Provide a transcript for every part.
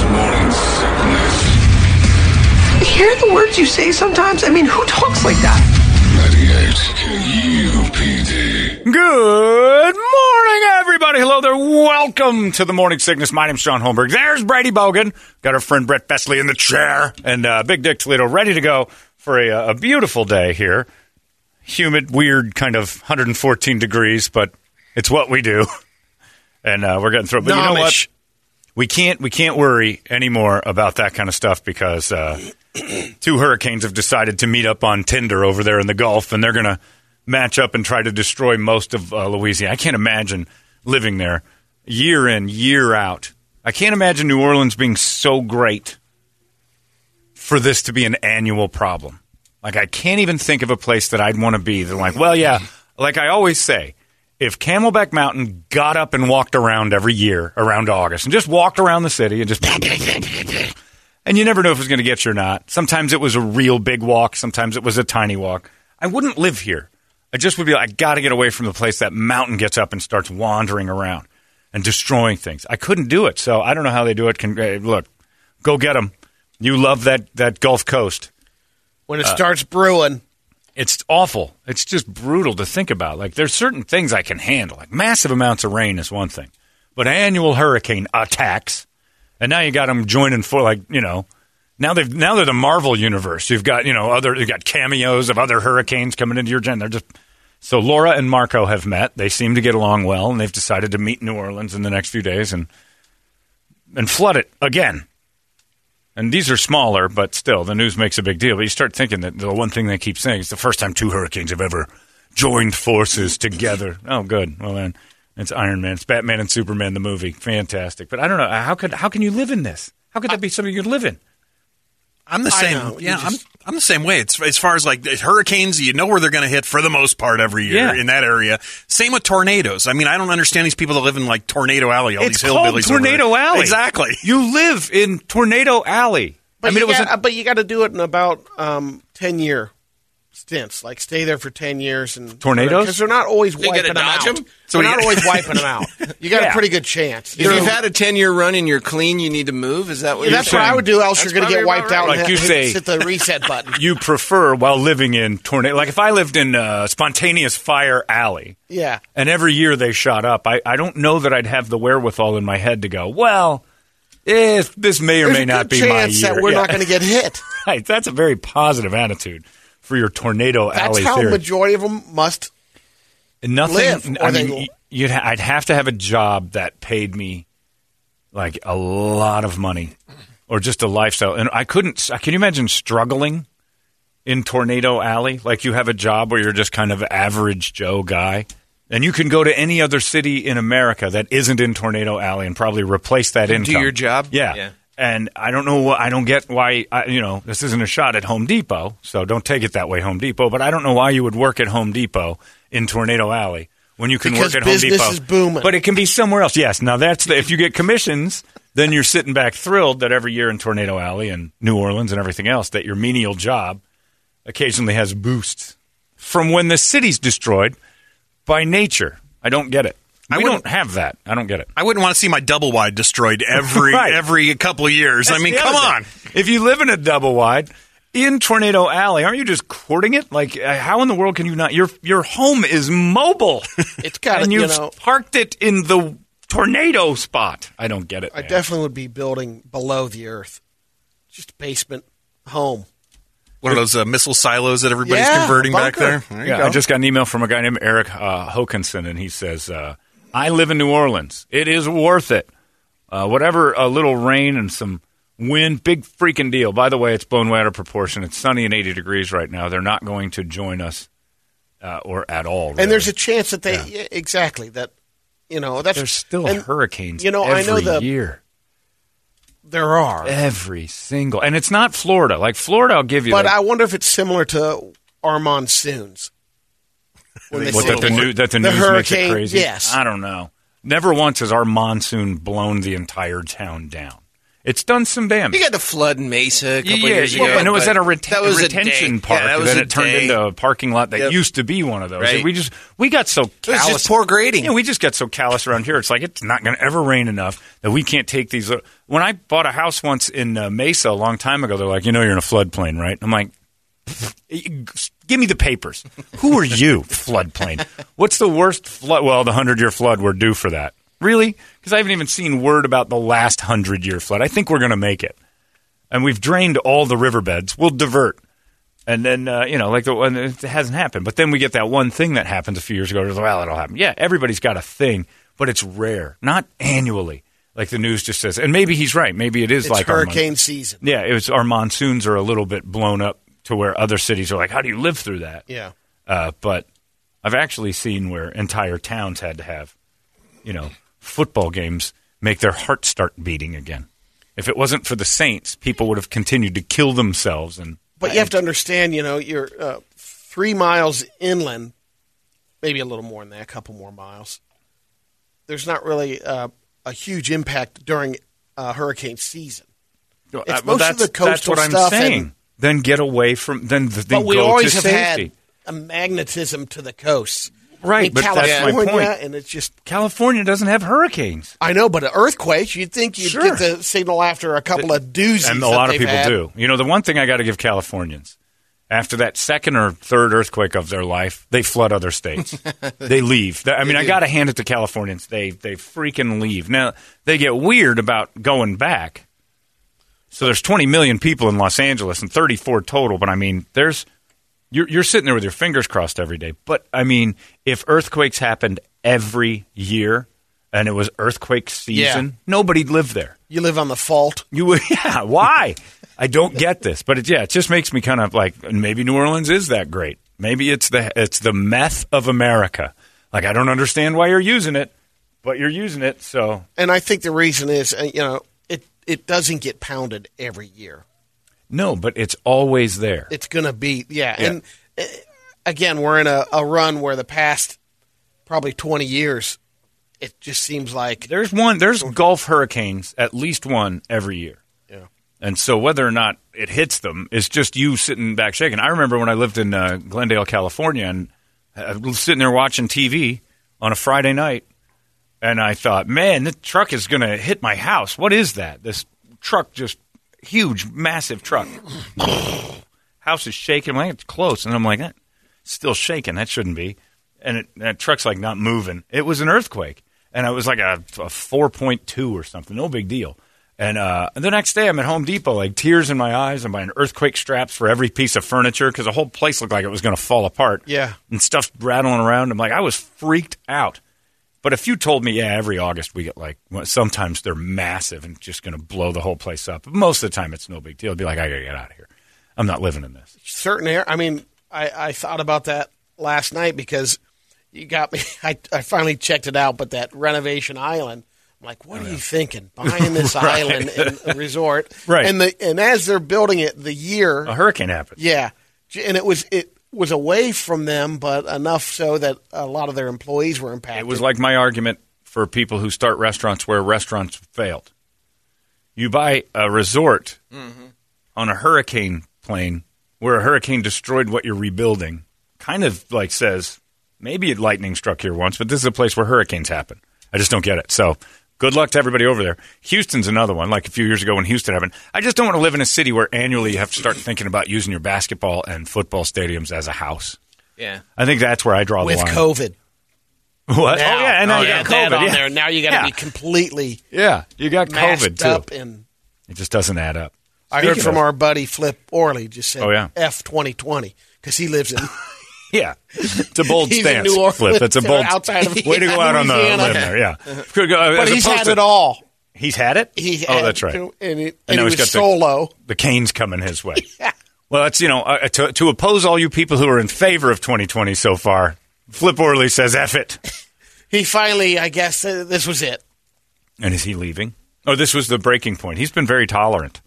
Holmberg's morning sickness. Hear the words you say sometimes? I mean, who talks like that? 98 KUPD. Good morning, everybody. Hello there. Welcome to the Morning Sickness. My name's John Holmberg. There's Brady Bogan. Got our friend Brett Besley in the chair. And uh, Big Dick Toledo ready to go for a, uh, a beautiful day here. Humid, weird, kind of 114 degrees, but it's what we do. And uh, we're getting through it. But you know what? We can't we can't worry anymore about that kind of stuff because uh, two hurricanes have decided to meet up on Tinder over there in the Gulf, and they're going to match up and try to destroy most of uh, Louisiana. I can't imagine living there year in year out. I can't imagine New Orleans being so great for this to be an annual problem. Like I can't even think of a place that I'd want to be. They're like, well, yeah, like I always say, if Camelback Mountain got up and walked around every year around August and just walked around the city and just and you never know if it was going to get you or not. Sometimes it was a real big walk, sometimes it was a tiny walk. I wouldn't live here. I just would be like, I got to get away from the place that mountain gets up and starts wandering around and destroying things. I couldn't do it, so I don't know how they do it. Can, uh, look, go get them. You love that that Gulf Coast. When it starts brewing, It's awful. It's just brutal to think about. Like there's certain things I can handle. Like massive amounts of rain is one thing, but annual hurricane attacks, and now you got them joining for like you know. Now they've now they're the Marvel universe. You've got you know other you've got cameos of other hurricanes coming into your gen. They're just so Laura and Marco have met. They seem to get along well, and they've decided to meet New Orleans in the next few days and and flood it again. And these are smaller, but still, the news makes a big deal. But you start thinking that the one thing they keep saying is the first time two hurricanes have ever joined forces together. Oh, good. Well, then it's Iron Man, it's Batman and Superman, the movie, fantastic. But I don't know how could how can you live in this? How could that be something you live in? I'm the same. know, yeah, just- I'm I'm the same way. It's as far as like hurricanes, you know where they're going to hit for the most part every year Yeah. in that area. Same with tornadoes. I mean, I don't understand these people that live in like Tornado Alley. All it's these hillbillies over Tornado there. Alley. Exactly. You live in Tornado Alley. but I mean, you it was. got, but you got to do it in about um, ten year stints. Like stay there for ten years and Tornadoes? because they're not always You wiping gotta them dodge out. 'em? So they're not always wiping them out. You got Yeah. a pretty good chance. If you've had a 10 year run and you're clean, you need to move? Is that what Yeah, you're that's what? I would do. Else That's you're going to get wiped about out. right. and Like you hit, say- hit the reset button. you prefer while living in tornado. Like if I lived in uh, spontaneous fire alley, yeah, and every year they shot up, I, I don't know that I'd have the wherewithal in my head to go, well, if this may or there's may a not be my year. that we're Yeah. not going to get hit. Right, That's a very positive attitude for your tornado That's alley That's how theory. majority of them must. Nothing. live, I mean, will- y- you'd ha- I'd have to have a job that paid me like a lot of money, or just a lifestyle. And I couldn't. Can you imagine struggling in Tornado Alley? Like you have a job where you're just kind of average Joe guy, and you can go to any other city in America that isn't in Tornado Alley and probably replace that income. do your job? Yeah. Yeah. And I don't know. I don't get why. I, you know, this isn't a shot at Home Depot, so don't take it that way, Home Depot. But I don't know why you would work at Home Depot in Tornado Alley when you can Because work at Home business Depot. is booming. But it can be somewhere else. Yes. Now that's the, if you get commissions, then you're sitting back thrilled that every year in Tornado Alley and New Orleans and everything else that your menial job occasionally has boosts from when the city's destroyed by nature. I don't get it. I we wouldn't- don't have that. I don't get it. I wouldn't want to see my double wide destroyed every Right. every couple of years. I mean, come other on. If you live in a double wide in Tornado Alley, aren't you just courting it? Like, uh, how in the world can you not? Your your home is mobile. It's got and you you've know. parked it in the tornado spot. I don't get it. I man. definitely would be building below the earth, just basement home. One of those uh, missile silos that everybody's Yeah, converting back there. There Yeah, go. I just got an email from a guy named Eric uh, Hokinson, and he says, uh, "I live in New Orleans. It is worth it. Uh, whatever a little rain and some wind, big freaking deal. By the way, it's blown way out of proportion. It's sunny and 80 degrees right now. They're not going to join us uh, or at all. And there's a chance that they yeah, exactly that You know, that's There's still and, hurricanes. You know, I know the year. there are, Every single, and it's not Florida. Like Florida, I'll give you. but like, I wonder if it's similar to our monsoons. When they what, that the new that the, the news makes it hurricane, crazy. yes. I don't know. Never once has our monsoon blown the entire town down. It's done some damage. You got the flood in Mesa a couple yeah, years yeah, ago. and it was at a, reten- that was a retention day. park, Yeah, that and then it turned day. into a parking lot that Yep. used to be one of those. Right. We just we got so was callous. just poor grading. Yeah, we just get so callous around here. It's like it's not going to ever rain enough that we can't take these. little- When I bought a house once in uh, Mesa a long time ago, they're like, you know, you're in a floodplain, right? I'm like. Give me the papers. Who are you, floodplain? What's the worst flood? Well, the hundred year flood. We're due for that. Really? Because I haven't even seen word about the last hundred year flood. I think we're going to make it and we've drained all the riverbeds. We'll divert. And then, uh, you know, like the one, it hasn't happened. But then we get that one thing that happens a few years ago. Well, it'll happen. Yeah, everybody's got a thing, but it's rare, not annually. Like the news just says. And maybe he's right. Maybe it is It's like hurricane season. yeah, it was our monsoons are a little bit blown up to where other cities are like, how do you live through that? Yeah. Uh, but I've actually seen where entire towns had to have, you know, football games make their heart start beating again. If it wasn't for the Saints, people would have continued to kill themselves. And But you have to understand, you know, you're uh, three miles inland, maybe a little more than that, a couple more miles. There's not really uh, a huge impact during uh, hurricane season. It's well, most of the coastal that's what stuff I'm and- saying. Then get away from. Then, then But we always have safety. had a magnetism to the coast. Right, In but that's my California, point. and it's just California doesn't have hurricanes. I know, but an earthquake, you'd think you'd Sure. get the signal after a couple of doozies. and a lot of people had. do. You know, the one thing I got to give Californians after that second or third earthquake of their life, they flood other states. they leave. I mean, I got to hand it to Californians. They they freaking leave. Now they get weird about going back. So there's 20 million people in Los Angeles and 34 total. But I mean, there's you're you're sitting there with your fingers crossed every day. But I mean, if earthquakes happened every year and it was earthquake season, Yeah. nobody'd live there. You live on the fault. You would, yeah. Why? I don't get this, but it, yeah, it just makes me kind of like maybe New Orleans is that great. Maybe it's the it's the meth of America. Like I don't understand why you're using it, but you're using it. So And I think the reason is, uh, you know, it, doesn't get pounded every year. no, but it's always there. It's going to be, yeah. And uh, again, we're in a, a run where the past probably 20 years, it just seems like There's one. There's Gulf hurricanes, at least one every year. Yeah. And so whether or not it hits them is just you sitting back shaking. I remember when I lived in uh, Glendale, California, and I was sitting there watching TV on a Friday night, and I thought, man, the truck is going to hit my house. What is that? This truck just huge, massive truck. house is shaking. I'm like, it's close, and I'm like, eh, still shaking. That shouldn't be. And it, that truck's like not moving. It was an earthquake, and it was like a, a four point two or something. No big deal. And, uh, the next day, I'm at Home Depot, like tears in my eyes. I'm buying earthquake straps for every piece of furniture because the whole place looked like it was going to fall apart. Yeah. and stuff rattling around. I'm like, I was freaked out. But if you told me, yeah, every August we get like, sometimes they're massive and just going to blow the whole place up. But Most of the time, it's no big deal. I'd be like, I got to get out of here. I'm not living in this. certain air. I mean, I, I thought about that last night because you got me. I, I finally checked it out, but that renovation island. I'm like, what oh, are you thinking? Buying this island and a resort, Right. And the and as they're building it, the year, A hurricane happened. yeah, and it was it was away from them, but enough so that a lot of their employees were impacted. It was like my argument for people who start restaurants where restaurants failed. You buy a resort mm-hmm. on a hurricane plane where a hurricane destroyed what you're rebuilding. Kind of like says maybe lightning struck here once, but this is a place where hurricanes happen. I just don't get it. So good luck to everybody over there. Houston's another one. Like a few years ago when Houston happened. I just don't want to live in a city where annually you have to start thinking about using your basketball and football stadiums as a house. Yeah. I think that's where I draw with the line. With COVID. What? Oh, now, oh yeah, and now oh, you add got that COVID. on yeah. there. Now you got to Yeah. be completely Yeah, you got COVID too. up and. It just doesn't add up. I heard from of- our buddy Flip Orley just said Oh, yeah. F twenty twenty because he lives in Yeah, it's a bold He's stance. Flip. That's a bold outside of- way to go out on the Louisiana. limb there. Yeah, go- but he's had to- it all. He's had it. He oh, had- that's right. and, it, and, now he he's was got the- solo. The canes coming his way. Yeah. Well, that's you know uh, to to oppose all you people who are in favor of 2020 so far. Flip Orley says F it. he finally, I guess, uh, this was it. And is he leaving? Oh, this was the breaking point. He's been very tolerant.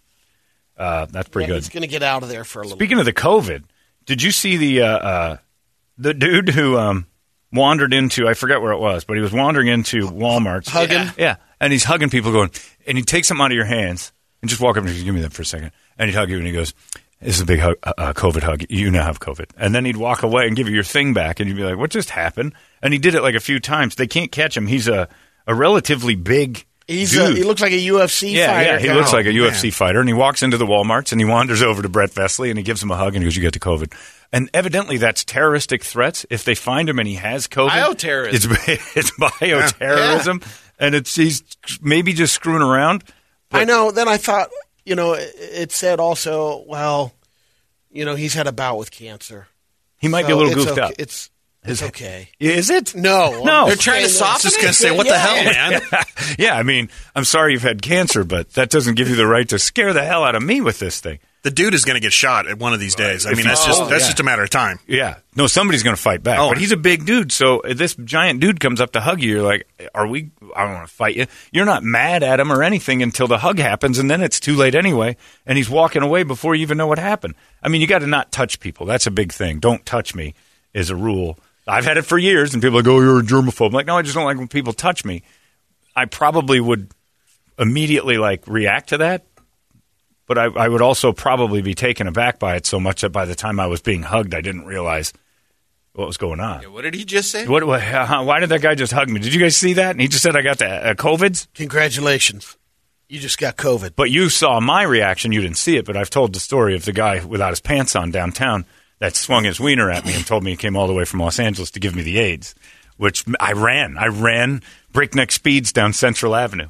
Uh, that's pretty Yeah, good. He's going to get out of there for a little. Speaking of the COVID, did you see the uh, uh, the dude who um, wandered into I forget where it was, but he was wandering into Walmart, Hugging? yeah, and he's hugging people, going, and he takes them out of your hands and just walk up and goes, give me that for a second, and he'd hug you and he goes. This is a big hug, uh, uh, COVID hug. You now have COVID. And then he'd walk away and give you your thing back, and you'd be like, what just happened? And he did it like a few times. They can't catch him. He's a, a relatively big He's a, he looks like a UFC Yeah, fighter. yeah, he kinda. looks like a UFC fighter, and he walks into the WalMarts and he wanders over to Brett Vesley and he gives him a hug and he goes, "You get the COVID." And evidently, that's terroristic threats. If they find him and he has COVID, Bioterrorism. It's it's bioterrorism, and it's he's maybe just screwing around. I know. Then I thought, you know, it, it said also, well, you know, he's had a bout with cancer. He might be a little it's goofed okay. up. It's it's okay. Is it? No, No. They're trying to soften that- Just gonna say, what the hell, man? yeah, I mean, I'm sorry you've had cancer, but that doesn't give you the right to scare the hell out of me with this thing. The dude is going to get shot at one of these days. I If mean, that's just Oh, that's yeah. just a matter of time. Yeah. No, somebody's going to fight back. Oh. But he's a big dude. So this giant dude comes up to hug you. You're like, are we, I don't want to fight you. You're not mad at him or anything until the hug happens. And then it's too late anyway. And he's walking away before you even know what happened. I mean, you got to not touch people. That's a big thing. Don't touch me is a rule. I've had it for years. And people are like, oh, you're a germaphobe. I'm like, no, I just don't like when people touch me. I probably would immediately like react to that. But I, I would also probably be taken aback by it so much that by the time I was being hugged, I didn't realize what was going on. What did he just say? What, what, how- why did that guy just hug me? Did you guys see that? And he just said I got the uh, COVIDs. Congratulations, you just got COVID. But you saw my reaction. You didn't see it, but I've told the story of the guy without his pants on downtown that swung his wiener at me and told me he came all the way from Los Angeles to give me the AIDS, which I ran. I ran breakneck speeds down Central Avenue.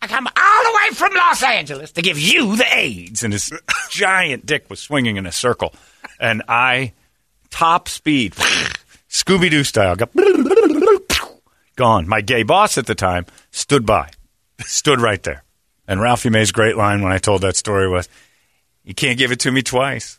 I come all the way from Los Angeles to give you the AIDS. And his giant dick was swinging in a circle. And I, top speed, Scooby Doo style, got gone. My gay boss at the time stood by, stood right there. And Ralphie May's great line when I told that story was, You can't give it to me twice.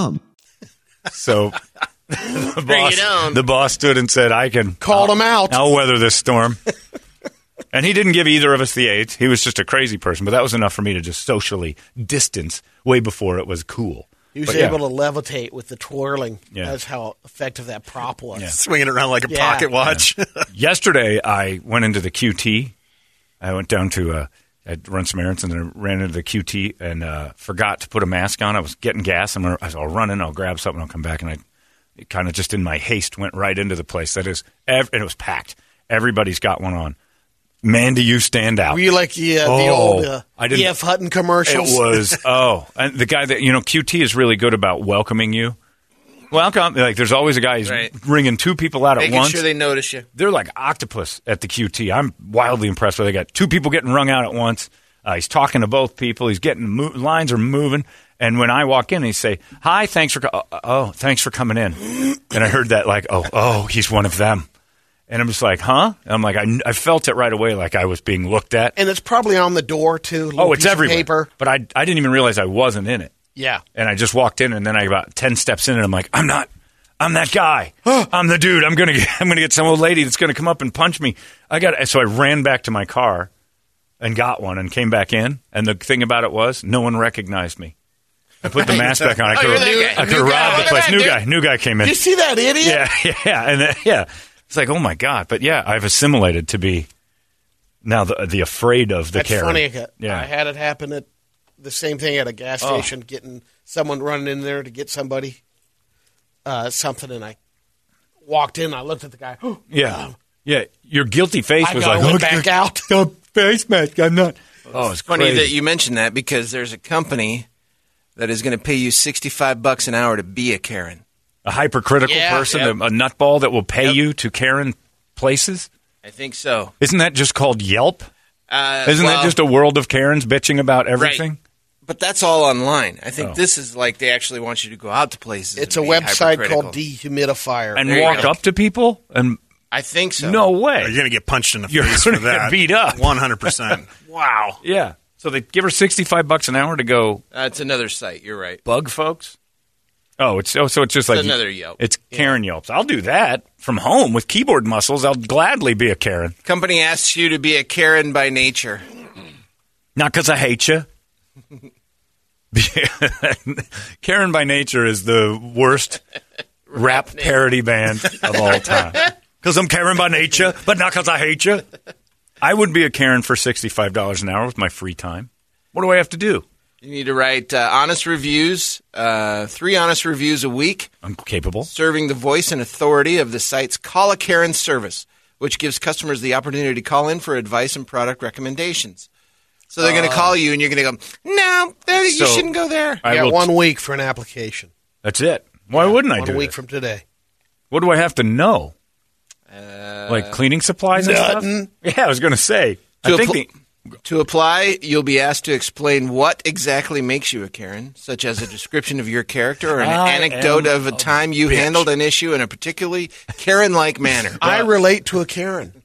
So the, boss, the boss stood and said, I can. Called I'll- him out. I'll weather this storm. and he didn't give either of us the AIDS. He was just a crazy person, but that was enough for me to just socially distance way before it was cool. He was But yeah. able to levitate with the twirling. Yeah. That's how effective that prop was. Yeah. Swinging it around like a Yeah. pocket watch. Yesterday, I went into the QT. I went down to uh, I'd run some errands and then I ran into the QT and uh, forgot to put a mask on. I was getting gas. I'm gonna, I'll run in. I'll grab something. I'll come back. And I kind of just in my haste went right into the place. That is, ev- and it was packed. Everybody's got one on. Man, do you stand out? Were you like the, uh, the Oh, old uh, I didn't- E.F. Hutton commercials? It was oh, and the guy that you know QT is really good about welcoming you. Welcome, like there's always a guy who's Right. ringing two people out at Making once. sure they notice you. They're like octopus at the QT. I'm wildly impressed with. They got two people getting wrung out at once. Uh, he's talking to both people. He's getting mo- lines are moving. And when I walk in, he say, "Hi, thanks for co- oh, oh, thanks for coming in." And I heard that like, "Oh, oh, he's one of them." And I'm just like, "Huh?" And I'm like, I, I felt it right away, like I was being looked at. and it's probably on the door, too. little Oh, it's piece of everywhere. Paper. But I, I didn't even realize I wasn't in it. Yeah. And I just walked in, and then I about ten steps in, and I'm like, I'm not. I'm that guy. Oh. I'm the dude. I'm gonna. Get, I'm gonna get some old lady that's gonna come up and punch me. I got. So I ran back to my car, and got one, and came back in. And the thing about it was, no one recognized me. I put the mask back on. I Oh, could you're have. that guy. I could New have guy. robbed the place. New dude. guy. New guy came in. Did you see that idiot? Yeah, yeah, and then, yeah. It's like, oh my god. But yeah, I've assimilated to be now the the afraid of the That's Karen. funny. Yeah. I had it happen at the same thing at a gas Oh. station, getting someone running in there to get somebody uh, something, and I walked in. I looked at the guy. Yeah. Yeah. Your guilty face I was got like, "Look, back out. the face mask. I'm not. Oh, it's Funny crazy. that you mentioned that because there's a company that is going to pay you 65 bucks an hour to be a Karen. a hypercritical Yeah, person, yep. a, a nutball that will pay you to Karen places? I think so. Isn't that just called Yelp? Uh, Isn't well, that just a world of Karens bitching about everything? But that's all online. I think Oh. this is like they actually want you to go out to places. It's a website called Dehumidifier. And There walk go. up to people and I think so. no way. You're going to get punched in the You're face for gonna get that. beat up. 100%. Wow. Yeah. So they give her sixty-five bucks an hour to go That's another site. You're right. bug folks. Oh, it's oh, so it's just like another Yelp. It's Karen Yelps. I'll do that from home with keyboard muscles. I'll gladly be a Karen, Company asks you to be a Karen by nature. not because I hate you. Karen by nature is the worst rap parody band of all time. Because I'm Karen by nature, but not because I hate you. I would be a Karen for sixty-five dollars an hour with my free time. What do I have to do? You need to write uh, honest reviews, uh, three honest reviews a week, I'm capable. serving the voice and authority of the site's Call a Karen service, which gives customers the opportunity to call in for advice and product recommendations. So they're going to call you, and you're going to go, "No, there- you So- shouldn't go there." I you got will- one week for an application. That's it. Why wouldn't I do? one do week that? from today. What do I have to know? Uh, like cleaning supplies and nothing. stuff? Yeah, I was going to say. To I think appl- the, To apply, you'll be asked to explain what exactly makes you a Karen, such as a description of your character or an I anecdote am of a a time you bitch. handled an issue in a particularly Karen-like manner. I relate to a Karen.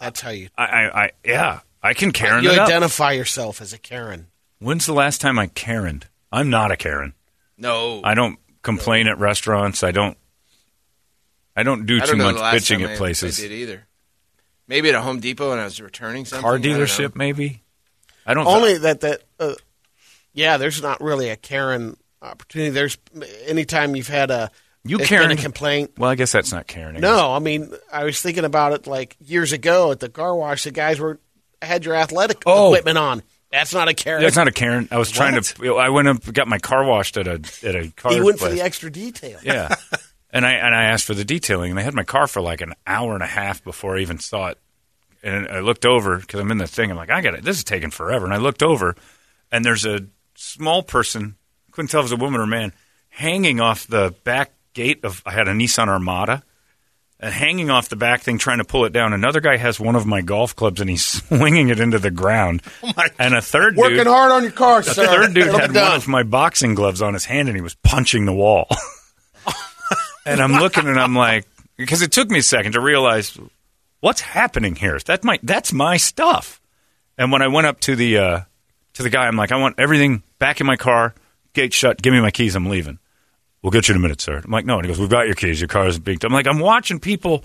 That's how you I, I, I, yeah, I can Karen you it up. identify yourself as a Karen. When's the last time I Karened? I'm not a Karen. no, I don't complain at restaurants. I don't. I don't do I too don't know much the last bitching time at I- places. I did either. Maybe at a Home Depot when I was returning something. Car I dealership, maybe. I don't. Think. Only that that uh, yeah, there's not really a Karen opportunity. There's anytime you've had a You it's Karen- a complaint. well, I guess that's not Karen. No, I mean I was thinking about it like years ago at the car wash. The guys were had your athletic Oh. equipment on. That's not a Karen. that's not a Karen. I was trying to. I went up, got my car washed at a at a car. He went for the extra detail. Yeah. and I and I asked for the detailing, and they had my car for like an hour and a half before I even saw it. And I looked over because I'm in the thing. I'm like, I got it. This is taking forever. And I looked over, and there's a small person. Couldn't tell if it was a woman or a man, hanging off the back gate of. I had a Nissan Armada. And hanging off the back thing, trying to pull it down. Another guy has one of my golf clubs, and he's swinging it into the ground. and a third Working dude, hard on your car, the sir. third dude had one of my boxing gloves on his hand and he was punching the wall. and I'm looking and I'm like, because it took me a second to realize what's happening here. That's my that's my stuff. And when I went up to the uh, to the guy, I'm like, I want everything back in my car, gate shut. Give me my keys. I'm leaving. We'll get you in a minute, sir. I'm like, no. And he goes, we've got your keys. Your car is being. I'm like, I'm watching people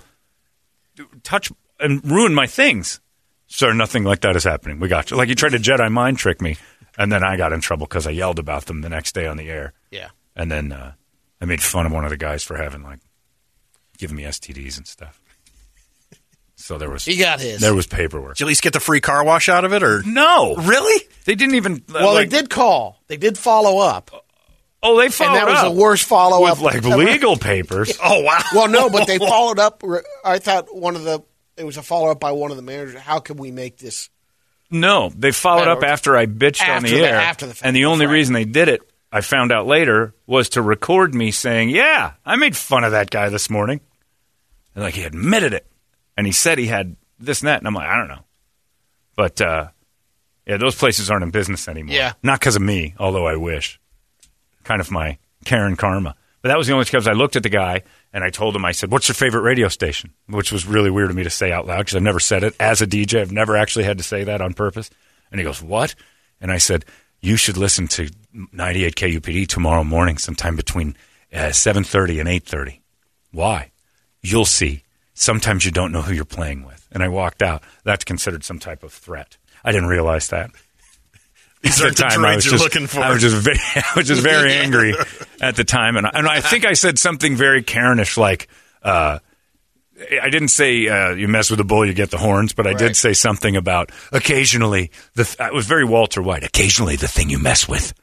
touch and ruin my things. Sir, nothing like that is happening. We got you. Like you tried to Jedi mind trick me, and then I got in trouble because I yelled about them the next day on the air. Yeah. And then uh, I made fun of one of the guys for having like giving me STDs and stuff. So there was He got his. there was paperwork. Did you at least get the free car wash out of it, or No, really? they didn't even. well, like, they did call. They did follow up, Oh, they followed and followed that was the worst follow up. with like legal papers. Oh wow! Well, no, but they followed up. I thought one of the it was a follow up by one of the managers. How can we make this? No, they followed up after I bitched on the the- air. after the fact, and the only right. reason they did it, I found out later, was to record me saying, "Yeah, I made fun of that guy this morning." And like he admitted it, and he said he had this and that, and I'm like, I don't know, but uh, yeah, those places aren't in business anymore. Yeah. not because of me, although I wish. Kind of my Karen karma. But that was the only because I looked at the guy and I told him, I said, What's your favorite radio station? Which was really weird of me to say out loud because I've never said it as a DJ. I've never actually had to say that on purpose. And he goes, What? And I said, You should listen to 98 KUPD tomorrow morning, sometime between uh, 7.30 and 8.30. Why? You'll see. Sometimes you don't know who you're playing with. And I walked out. That's considered some type of threat. I didn't realize that. These At are time the I was you're just, looking for. I was just very, I was just very angry at the time, and I, and I think I said something very Karenish, like uh, I didn't say uh, you mess with the bull, you get the horns, but I did say something about occasionally. The th- it was very Walter White. Occasionally, the thing you mess with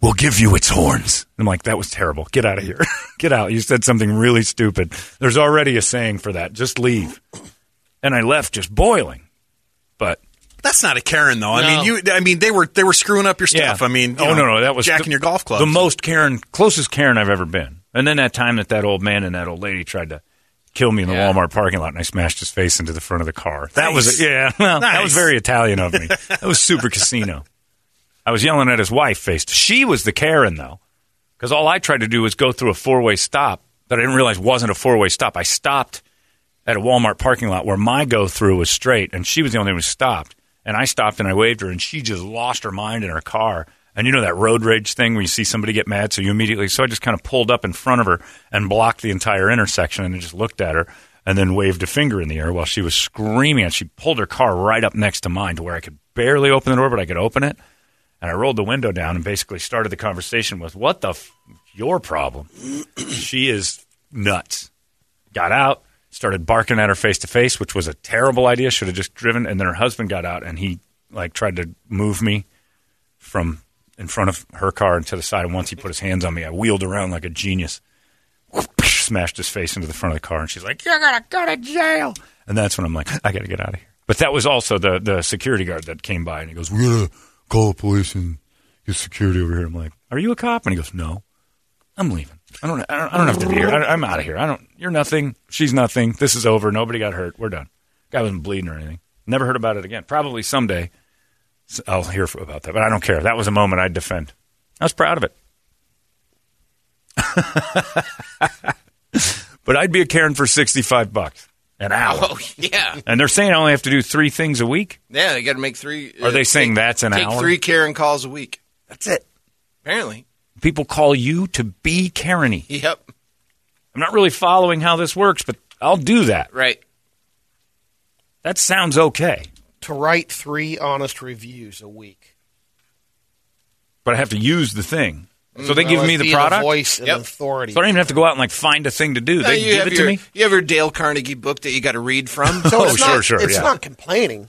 will give you its horns. I'm like, that was terrible. Get out of here. get out. You said something really stupid. There's already a saying for that. Just leave. And I left, just boiling. But That's not a Karen though. I mean, you. I mean, they were they were screwing up your stuff. Yeah. I mean, oh know, no, no, that was jacking the- your golf clubs. The most Karen, closest Karen I've ever been. And then that time that that old man and that old lady tried to kill me in the Yeah. Walmart parking lot, and I smashed his face into the front of the car. That was Nice. yeah, well, that was very Italian of me. That was super casino. I was yelling at his wife. Faced she was the Karen though, because all I tried to do was go through a four way stop that I didn't realize wasn't a four way stop. I stopped at a Walmart parking lot where my go through was straight, and she was the only one who stopped. And I stopped and I waved her, and she just lost her mind in her car. And you know that road rage thing where you see somebody get mad, so you immediately. So I just kind of pulled up in front of her and blocked the entire intersection, and just looked at her, and then waved a finger in the air while she was screaming. And she pulled her car right up next to mine to where I could barely open the door, but I could open it. And I rolled the window down and basically started the conversation with, "What the f- your problem?" she is nuts. Got out, started barking at her face to face, which was a terrible idea. Should have just driven. And then her husband got out and he like tried to move me from in front of her car and to the side. And once he put his hands on me, I wheeled around like a genius, smashed his face into the front of the car. And she's like, "You're gonna go to jail." And that's when I'm like, "I got to get out of here." But that was also the the security guard that came by and he goes, "We're gonna call the police and get security over here." I'm like, "Are you a cop?" And he goes, "No." I'm leaving. I don't. I don't, I don't have to be here. I, I'm out of here. I don't. You're nothing. She's nothing. This is over. Nobody got hurt. We're done. Guy wasn't bleeding or anything. Never heard about it again. Probably someday I'll hear about that, but I don't care. That was a moment I'd defend. I was proud of it. but I'd be a Karen for sixty-five bucks an hour. Oh yeah, And they're saying I only have to do three things a week. yeah. They got to make three. Are they uh, saying take- that's an take hour? three Karen calls a week. That's it. Apparently. People call you to be Karen-y. Yep. I'm not really following how this works, but I'll do that. Right. That sounds okay. To write three honest reviews a week. but I have to use the thing. So they Well, give me the being a product. voice and Yep. authority. So I don't even have to go out and like find a thing to do. Uh, They give have it to me. You have your Dale Carnegie book that you got to read from. So Oh, it's sure, not, sure, It's yeah. not complaining.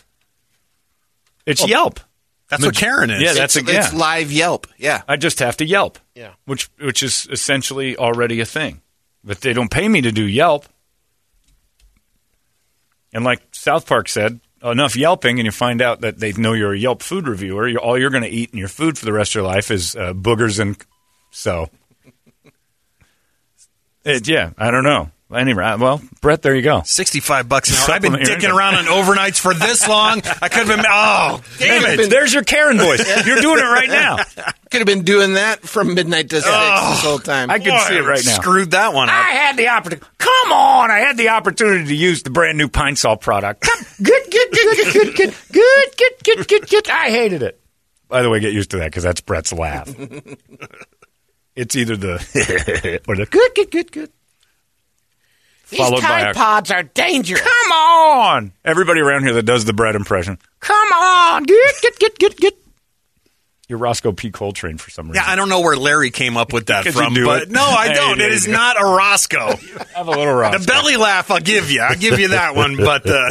It's Yelp. That's what Karen is. Yeah, that's it's, a, yeah. it's live Yelp. Yeah. I just have to Yelp. Yeah. Which which is essentially already a thing. But they don't pay me to do Yelp. And like South Park said, enough yelping and you find out that they know you're a Yelp food reviewer. You're, all you're going to eat in your food for the rest of your life is uh, boogers and so. It, yeah, I don't know. Anyway, uh, well, Brett, there you go. 65 bucks an hour. I've been dicking around on overnights for this long. I could have been. Oh, damn it. There's your Karen voice. You're doing it right now. Could have been doing that from midnight to six this whole time. I can see it right now. Screwed that one up. I had the opportunity. Come on, I had the opportunity to use the brand new Pine Sol product. Good, good, good, good, good, good, good, good, good, good, good. I hated it. By the way, get used to that because that's Brett's laugh. it's either the or the good, good, good, good. Followed by a, Pods are dangerous. come on. Everybody around here that does the bread impression, come on, get get get get get. You're Roscoe P. Coltrane for some reason. Yeah, I don't know where Larry came up with that from, but it. no, I don't. there It go. not a Roscoe. have a little Roscoe. The belly laugh, I'll give you. I'll give you that one, but uh,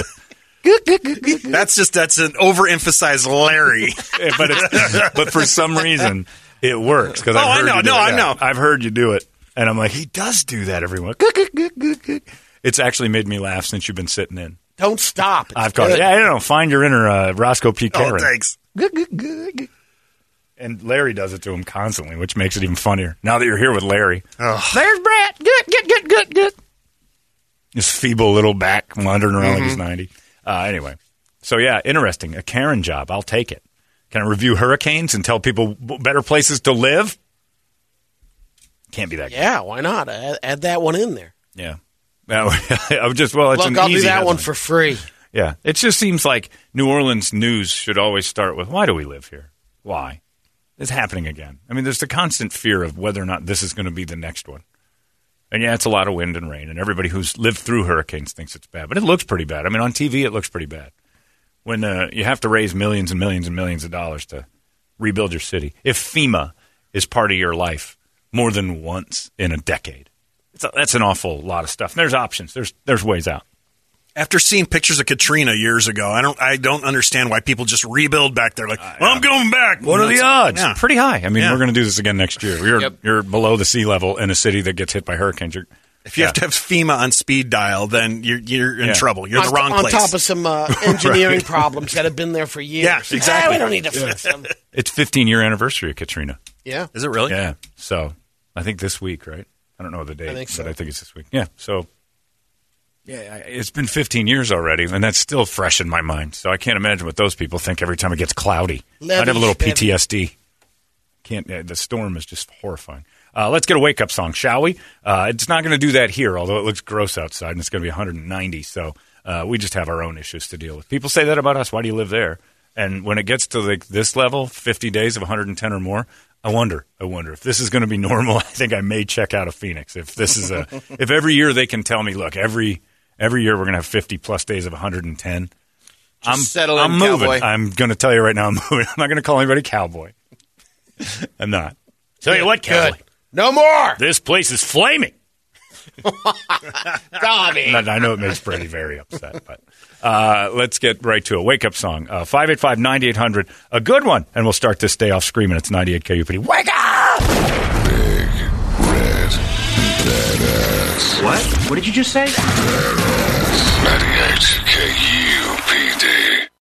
that's just that's an overemphasized Larry. But it's, but for some reason it works because Oh, I've I know. No, it. I Yeah. know. I've heard you do it, and I'm like, he does do that every once. It's actually made me laugh since you've been sitting in. Don't stop. It's I've got it. Yeah, I don't know. Find your inner uh, Roscoe P. Oh, Karen. thanks. Good, good, good, good. And Larry does it to him constantly, which makes it even funnier. Now that you're here with Larry, there's Brett. Good, good, good, good, good. His feeble little back wandering around like he's Mm-hmm. 90. Uh, anyway, so yeah, interesting. A Karen job. I'll take it. Can I review hurricanes and tell people better places to live? Can't be that. good. Yeah, why not? Add, add that one in there. Yeah. I'm just well, it's Look, an I'll do that one for free. Yeah, it just seems like New Orleans news should always start with why do we live here? Why? It's happening again. I mean, there's the constant fear of whether or not this is going to be the next one. And yeah, it's a lot of wind and rain, and everybody who's lived through hurricanes thinks it's bad, but it looks pretty bad. I mean, on TV, it looks pretty bad. When uh, you have to raise millions and millions and millions of dollars to rebuild your city, if FEMA is part of your life more than once in a decade, it's a, that's an awful lot of stuff. And there's options. There's there's ways out. After seeing pictures of Katrina years ago, I don't I don't understand why people just rebuild back there. Like, well, I'm going back. What are the odds? Yeah. Pretty high. I mean, Yeah. we're going to do this again next year. You're Yep. you're below the sea level in a city that gets hit by hurricanes. You're, If you have to have FEMA on speed dial, then you're you're in Yeah. trouble. You're on, the wrong on place. top of some uh, engineering problems that have been there for years. Yeah, exactly. Eh, we don't need to fix them. it's 15 year anniversary of Katrina. Yeah. is it really? Yeah. So I think this week, right? I don't know the date, I think so. but I think it's this week. Yeah. So Yeah, it's been 15 years already, and that's still fresh in my mind. So I can't imagine what those people think every time it gets cloudy. Levee, I'd have a little levee. PTSD. Can't. Uh, the storm is just horrifying. Uh, let's get a wake up song, shall we? Uh, it's not going to do that here, although it looks gross outside, and it's going to be 190. So uh, we just have our own issues to deal with. People say that about us. Why do you live there? And when it gets to like this level, 50 days of 110 or more, I wonder. I wonder if this is going to be normal. I think I may check out of Phoenix. If this is a, if every year they can tell me, look, every every year we're going to have 50 plus days of 110. I'm settle in, I'm moving. cowboy. I'm going to tell you right now, I'm moving. I'm not going to call anybody cowboy. I'm not. Tell you what, cowboy. Good. No more. This place is flaming. Donnie. And I know it makes Brady very upset, but uh, let's get right to a wake up song. Uh, 585 9800, a good one. And we'll start this day off screaming. It's 98 KUPD. Wake up! Big Red Badass. What? What did you just say? 98 KUPD.